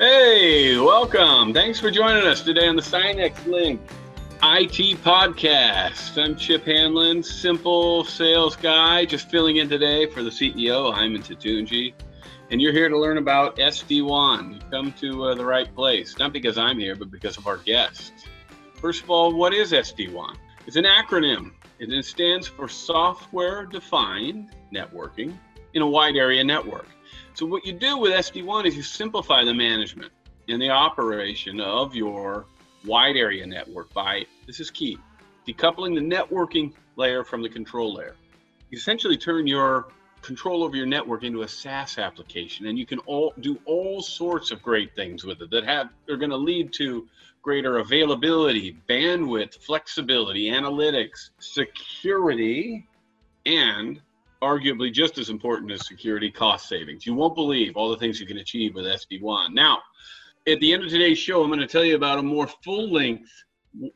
Hey, welcome. Thanks for joining us today on the Cynexlink IT podcast. I'm Chip Hanlon, simple sales guy, just filling in today for the CEO, Ayman Tatunji. And you're here to learn about SD-WAN. You've come to uh, the right place, not because I'm here, but because of our guests. First of all, what is SD-WAN? It's an acronym. It stands for Software Defined Networking in a Wide Area Network. So what you do with SD-WAN is you simplify the management and the operation of your wide area network by, this is key, decoupling the networking layer from the control layer. You essentially turn your control over your network into a SaaS application, and you can all do all sorts of great things with it that have are going to lead to greater availability, bandwidth, flexibility, analytics, security, and arguably just as important as security, cost savings. You won't believe all the things you can achieve with SD-WAN. Now, at the end of today's show, I'm going to tell you about a more full-length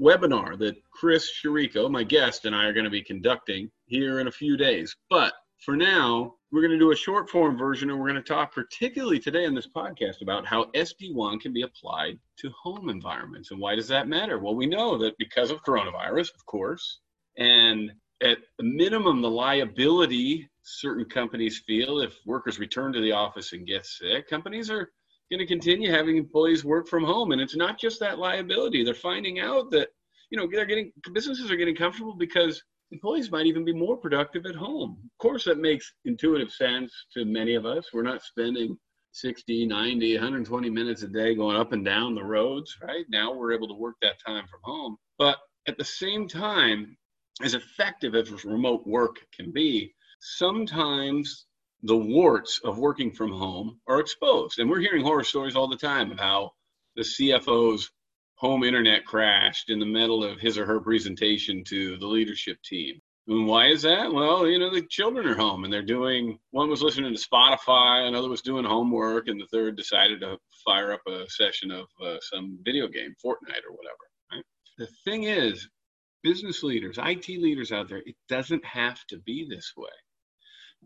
webinar that Chris Chirico, my guest, and I are going to be conducting here in a few days. But for now, we're going to do a short form version and we're going to talk particularly today on this podcast about how SD-WAN can be applied to home environments. And why does that matter? Well, we know that because of coronavirus, of course, and at a minimum, the liability certain companies feel if workers return to the office and get sick, companies are going to continue having employees work from home. And it's not just that liability. They're finding out that, you know, they're getting, businesses are getting comfortable because employees might even be more productive at home. Of course, that makes intuitive sense to many of us. We're not spending 60, 90, 120 minutes a day going up and down the roads, right? Now we're able to work that time from home. But at the same time, as effective as remote work can be, sometimes the warts of working from home are exposed. And we're hearing horror stories all the time of how the CFO's home internet crashed in the middle of his or her presentation to the leadership team. And why is that? Well, you know, the children are home and they're doing, one was listening to Spotify, another was doing homework, and the third decided to fire up a session of uh, some video game, Fortnite or whatever. Right? The thing is, business leaders, IT leaders out there, it doesn't have to be this way.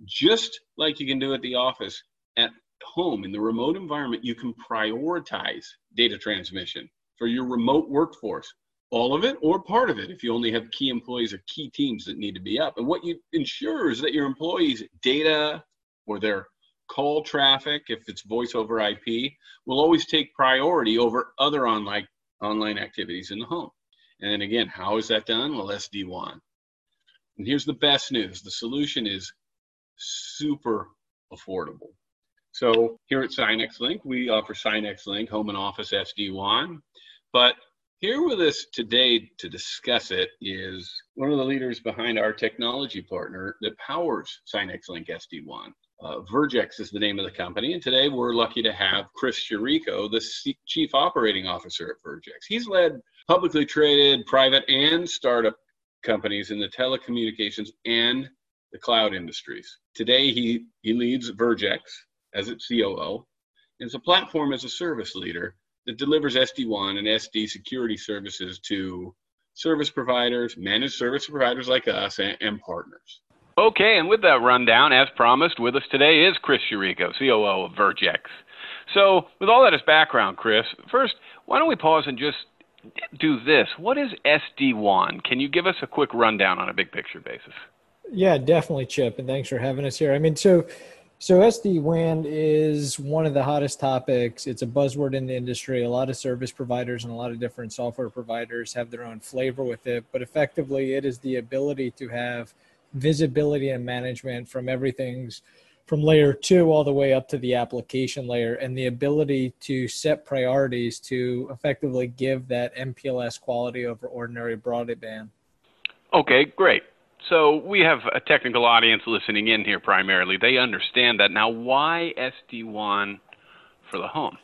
Just like you can do at the office, at home, in the remote environment, you can prioritize data transmission for your remote workforce all of it or part of it if you only have key employees or key teams that need to be up and what you ensure is that your employees data or their call traffic if it's voice over ip will always take priority over other online online activities in the home and then again how is that done well SD-WAN. and here's the best news the solution is super affordable so here at Cynexlink, we offer Cynexlink Home and Office SD-WAN. But here with us today to discuss it is one of the leaders behind our technology partner that powers SINX Link SD-WAN. Uh, Vergex is the name of the company, and today we're lucky to have Chris Chirico, the C- Chief Operating Officer at Vergex. He's led publicly traded, private, and startup companies in the telecommunications and the cloud industries. Today, he, he leads Vergex as its COO. And it's a platform as a service leader that delivers SD-WAN and SD security services to service providers, managed service providers like us, and, and partners. Okay, and with that rundown, as promised, with us today is Chris Chirico, COO of Vergex. So, with all that as background, Chris, first, why don't we pause and just do this? What is SD-WAN? Can you give us a quick rundown on a big picture basis? Yeah, definitely, Chip, and thanks for having us here. I mean, so so SD WAN is one of the hottest topics. It's a buzzword in the industry. A lot of service providers and a lot of different software providers have their own flavor with it, but effectively, it is the ability to have visibility and management from everything's from layer two all the way up to the application layer and the ability to set priorities to effectively give that MPLS quality over ordinary broadband. Okay, great. So we have a technical audience listening in here primarily. They understand that. Now, why SD-WAN for the home?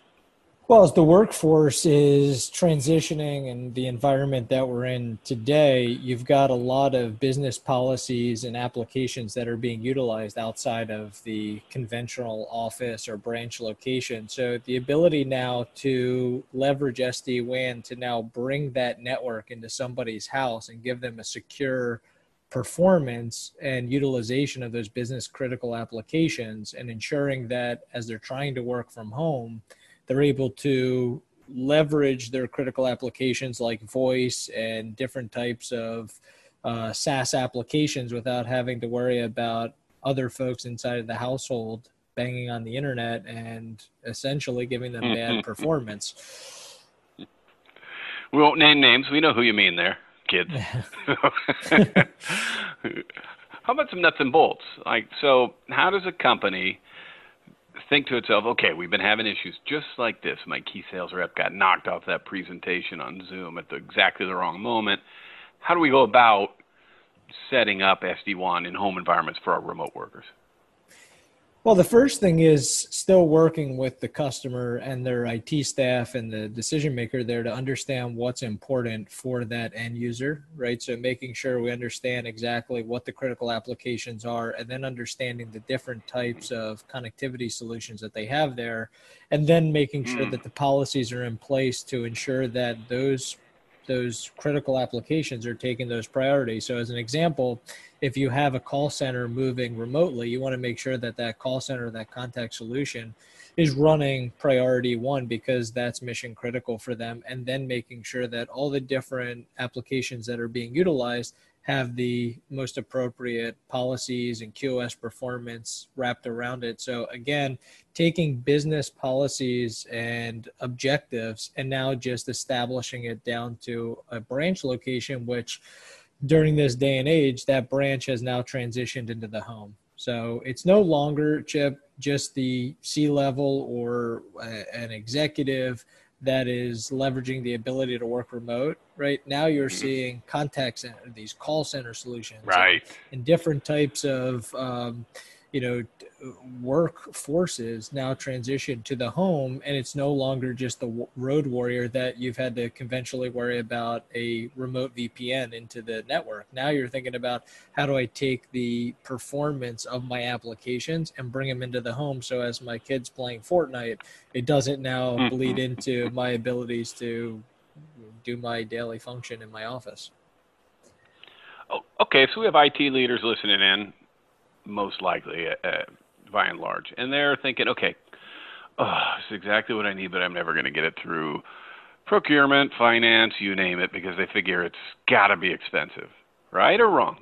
Well, as the workforce is transitioning and the environment that we're in today, you've got a lot of business policies and applications that are being utilized outside of the conventional office or branch location. So the ability now to leverage SD-WAN to now bring that network into somebody's house and give them a secure performance and utilization of those business critical applications and ensuring that as they're trying to work from home they're able to leverage their critical applications like voice and different types of uh, SaaS applications without having to worry about other folks inside of the household banging on the internet and essentially giving them bad performance. We won't name names. We know who you mean there, kids. how about some nuts and bolts? Like, so how does a company think to itself, okay, we've been having issues just like this. My key sales rep got knocked off that presentation on Zoom at the, exactly the wrong moment. How do we go about setting up SD-WAN in home environments for our remote workers? Well, the first thing is still working with the customer and their IT staff and the decision maker there to understand what's important for that end user, right? So making sure we understand exactly what the critical applications are and then understanding the different types of connectivity solutions that they have there and then making sure hmm. that the policies are in place to ensure that those those critical applications are taking those priorities. So, as an example, if you have a call center moving remotely, you want to make sure that that call center, that contact solution, is running priority one because that's mission critical for them. And then making sure that all the different applications that are being utilized have the most appropriate policies and QoS performance wrapped around it. So again, taking business policies and objectives and now just establishing it down to a branch location, which during this day and age, that branch has now transitioned into the home. So it's no longer Chip just the C level or uh, an executive that is leveraging the ability to work remote right now you're mm-hmm. seeing contact center these call center solutions right and, and different types of um, you know work forces now transition to the home and it's no longer just the road warrior that you've had to conventionally worry about a remote vpn into the network. Now you're thinking about how do i take the performance of my applications and bring them into the home so as my kids playing fortnite it doesn't now mm-hmm. bleed into my abilities to do my daily function in my office. Oh, okay so we have it leaders listening in most likely, uh, uh, by and large. And they're thinking, okay, oh, it's exactly what I need, but I'm never going to get it through procurement, finance, you name it, because they figure it's got to be expensive, right or wrong?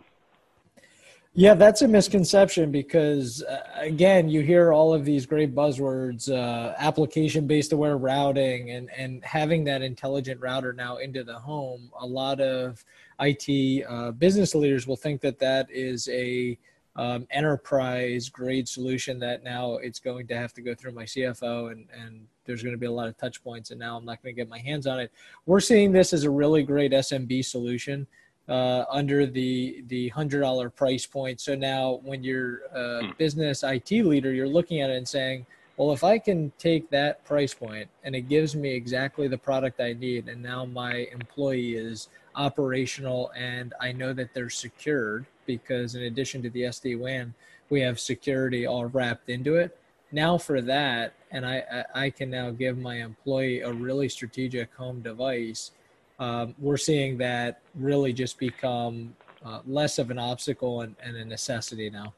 Yeah, that's a misconception because, uh, again, you hear all of these great buzzwords uh, application based aware routing and, and having that intelligent router now into the home. A lot of IT uh, business leaders will think that that is a um, enterprise grade solution that now it's going to have to go through my CFO and, and there's going to be a lot of touch points and now I'm not going to get my hands on it. We're seeing this as a really great SMB solution uh, under the the hundred dollar price point. So now when you're a hmm. business IT leader, you're looking at it and saying, well, if I can take that price point and it gives me exactly the product I need, and now my employee is operational and I know that they're secured because in addition to the SD WAN, we have security all wrapped into it. Now for that, and I, I can now give my employee a really strategic home device. Um, we're seeing that really just become uh, less of an obstacle and, and a necessity now.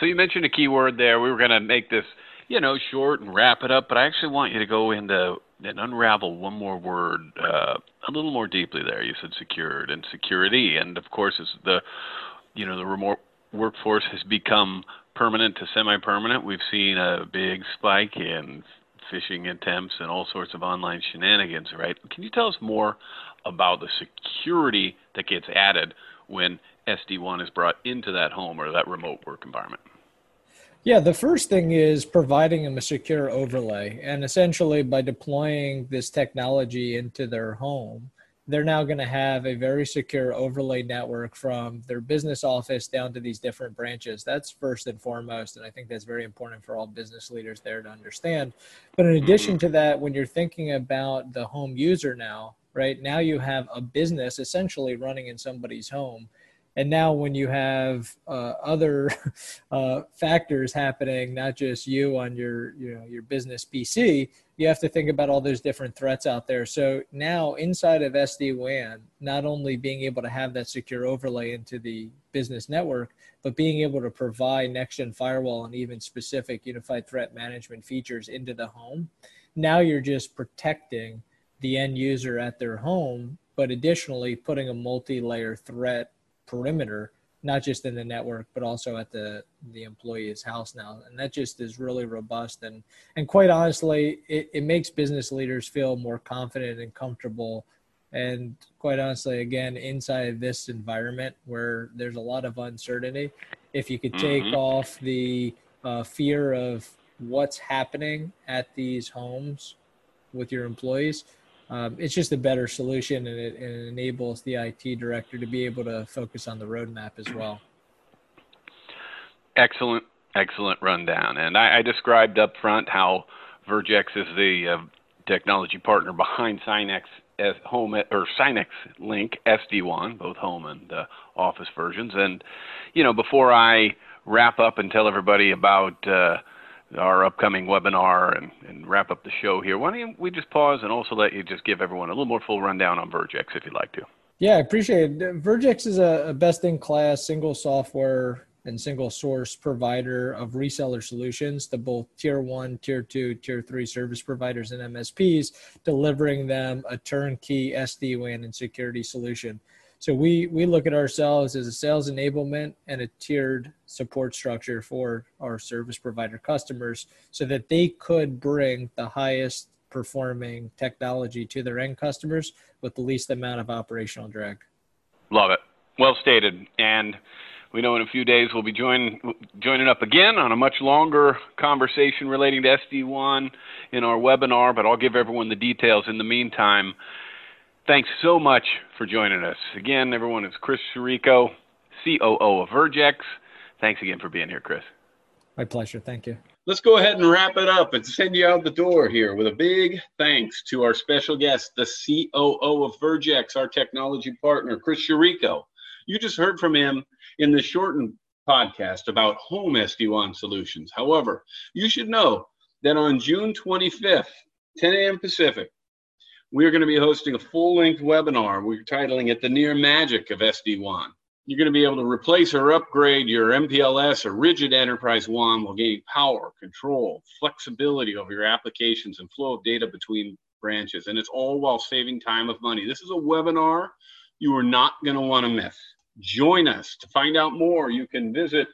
So you mentioned a key word there. We were going to make this, you know, short and wrap it up, but I actually want you to go into and unravel one more word uh, a little more deeply there. You said secured and security, and of course, as the you know the remote workforce has become permanent to semi-permanent, we've seen a big spike in phishing attempts and all sorts of online shenanigans. Right? Can you tell us more about the security that gets added when SD-WAN is brought into that home or that remote work environment? Yeah, the first thing is providing them a secure overlay. And essentially, by deploying this technology into their home, they're now going to have a very secure overlay network from their business office down to these different branches. That's first and foremost. And I think that's very important for all business leaders there to understand. But in addition mm-hmm. to that, when you're thinking about the home user now, right now you have a business essentially running in somebody's home And now, when you have uh, other uh, factors happening, not just you on your you know your business PC, you have to think about all those different threats out there. So now, inside of SD WAN, not only being able to have that secure overlay into the business network, but being able to provide next gen firewall and even specific unified threat management features into the home. Now you're just protecting the end user at their home, but additionally putting a multi layer threat perimeter not just in the network but also at the the employee's house now. And that just is really robust. And and quite honestly it, it makes business leaders feel more confident and comfortable. And quite honestly again inside this environment where there's a lot of uncertainty if you could take mm-hmm. off the uh, fear of what's happening at these homes with your employees um, it's just a better solution and it, it, enables the IT director to be able to focus on the roadmap as well. Excellent, excellent rundown. And I, I described up front how Vergex is the uh, technology partner behind Synex as home or Synex Link SD-WAN, both home and uh, office versions. And you know, before I wrap up and tell everybody about uh, our upcoming webinar and, and wrap up the show here, why don't we just pause and also let you just give everyone a little more full rundown on Vergex if you'd like to. Yeah, I appreciate it. Vergex is a, a best in class single software and single source provider of reseller solutions to both tier one, tier two, tier three service providers and MSPs, delivering them a turnkey SD WAN and security solution. So we we look at ourselves as a sales enablement and a tiered support structure for our service provider customers so that they could bring the highest performing technology to their end customers with the least amount of operational drag. Love it. Well stated. And we know in a few days we'll be join, joining up again on a much longer conversation relating to SD-WAN in our webinar, but I'll give everyone the details in the meantime. Thanks so much for joining us. Again, everyone, it's Chris Chirico, COO of Vergex. Thanks again for being here, Chris. My pleasure. Thank you. Let's go ahead and wrap it up and send you out the door here with a big thanks to our special guest, the COO of Vergex, our technology partner, Chris Chirico. You just heard from him in the shortened podcast about home SD-WAN solutions. However, you should know that on June 25th, 10 a.m. Pacific, we're going to be hosting a full length webinar. We're titling it The Near Magic of SD-WAN. You're going to be able to replace or upgrade your MPLS or rigid enterprise WAN while gaining power, control, flexibility over your applications, and flow of data between branches. And it's all while saving time of money. This is a webinar you are not going to want to miss. Join us. To find out more, you can visit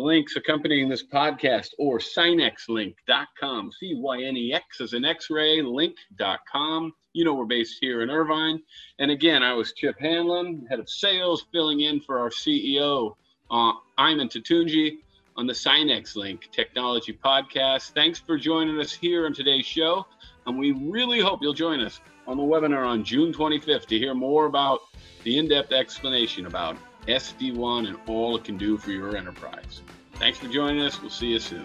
the links accompanying this podcast or cynexlink.com. C Y N E X is an X ray, link.com. You know, we're based here in Irvine. And again, I was Chip Hanlon, head of sales, filling in for our CEO, uh, Ayman Tatunji, on the Cynexlink Technology Podcast. Thanks for joining us here on today's show. And we really hope you'll join us on the webinar on June 25th to hear more about the in depth explanation about SD-WAN and all it can do for your enterprise. Thanks for joining us. We'll see you soon.